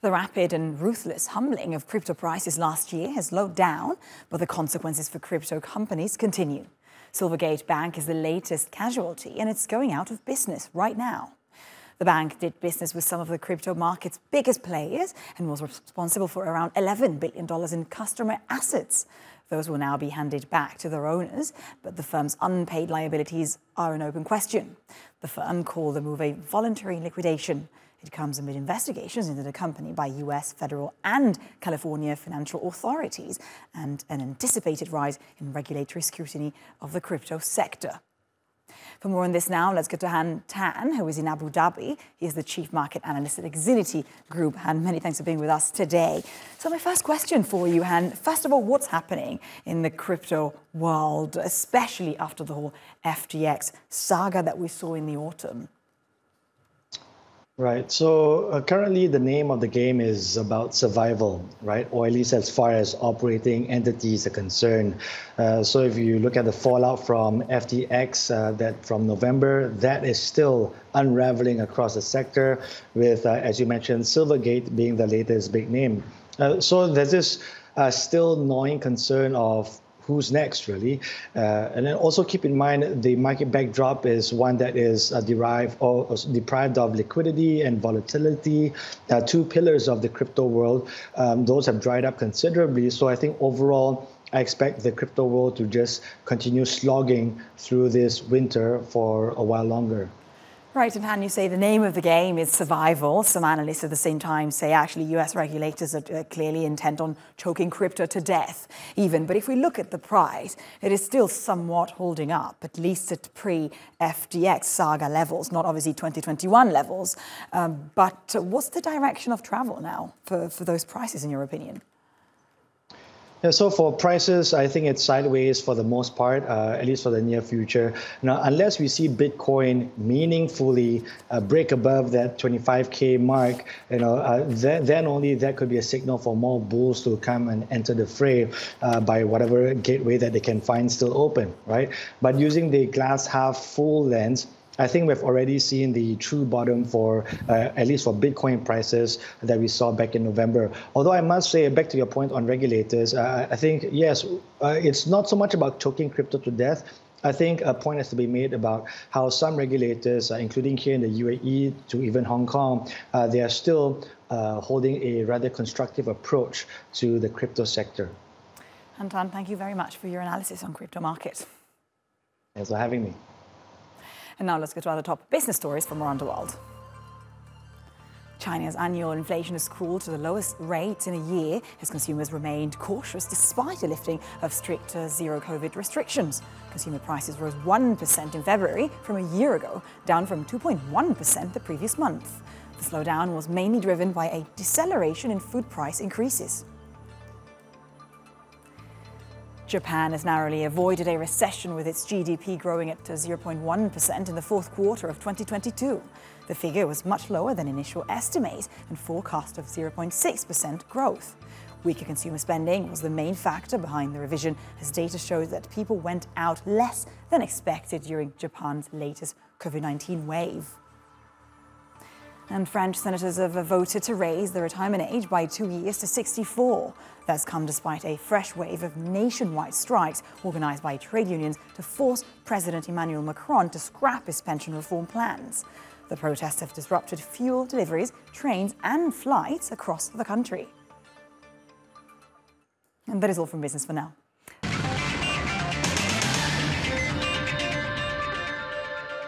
The rapid and ruthless humbling of crypto prices last year has slowed down, but the consequences for crypto companies continue. Silvergate Bank is the latest casualty, and it's going out of business right now. The bank did business with some of the crypto market's biggest players and was responsible for around $11 billion in customer assets. Those will now be handed back to their owners, but the firm's unpaid liabilities are an open question. The firm called the move a voluntary liquidation. It comes amid investigations into the company by US federal and California financial authorities and an anticipated rise in regulatory scrutiny of the crypto sector. For more on this now, let's go to Han Tan, who is in Abu Dhabi. He is the Chief Market Analyst at Exinity Group. Han, many thanks for being with us today. So my first question for you, Han, first of all, what's happening in the crypto world, especially after the whole FTX saga that we saw in the autumn? Right. So uh, currently, the name of the game is about survival, right? Or at least as far as operating entities are concerned. Uh, so if you look at the fallout from FTX, uh, that from November, that is still unraveling across the sector. With, uh, as you mentioned, Silvergate being the latest big name. Uh, so there's this uh, still gnawing concern of who's next, really. Uh, and then also keep in mind the market backdrop is one that is uh, derived or, deprived of liquidity and volatility, uh, two pillars of the crypto world. Um, those have dried up considerably. So I think overall, I expect the crypto world to just continue slogging through this winter for a while longer. Right, and Han, you say the name of the game is survival. Some analysts at the same time say actually US regulators are clearly intent on choking crypto to death, even. But if we look at the price, it is still somewhat holding up, at least at pre FTX saga levels, not obviously 2021 levels. Um, but what's the direction of travel now for, for those prices, in your opinion? Yeah, so for prices, I think it's sideways for the most part, uh, at least for the near future. Now, unless we see Bitcoin meaningfully uh, break above that 25k mark, you know, uh, then, then, only that could be a signal for more bulls to come and enter the fray uh, by whatever gateway that they can find still open, right? But using the glass half full lens, I think we've already seen the true bottom for uh, at least for Bitcoin prices that we saw back in November. Although I must say, back to your point on regulators, uh, I think yes, uh, it's not so much about choking crypto to death. I think a point has to be made about how some regulators, uh, including here in the UAE to even Hong Kong, uh, they are still uh, holding a rather constructive approach to the crypto sector. Han Tan, thank you very much for your analysis on crypto markets. Thanks for having me. And now let's get to other top business stories from around the world. China's annual inflation has cooled to the lowest rate in a year as consumers remained cautious despite a lifting of stricter zero COVID restrictions. Consumer prices rose 1% in February from a year ago, down from 2.1% the previous month. The slowdown was mainly driven by a deceleration in food price increases. Japan has narrowly avoided a recession with its GDP growing at 0.1% in the fourth quarter of 2022. The figure was much lower than initial estimates and forecast of 0.6% growth. Weaker consumer spending was the main factor behind the revision, as data showed that people went out less than expected during Japan's latest COVID 19 wave. And French senators have voted to raise the retirement age by two years to 64. That's come despite a fresh wave of nationwide strikes organized by trade unions to force President Emmanuel Macron to scrap his pension reform plans. The protests have disrupted fuel deliveries, trains, and flights across the country. And that is all from business for now.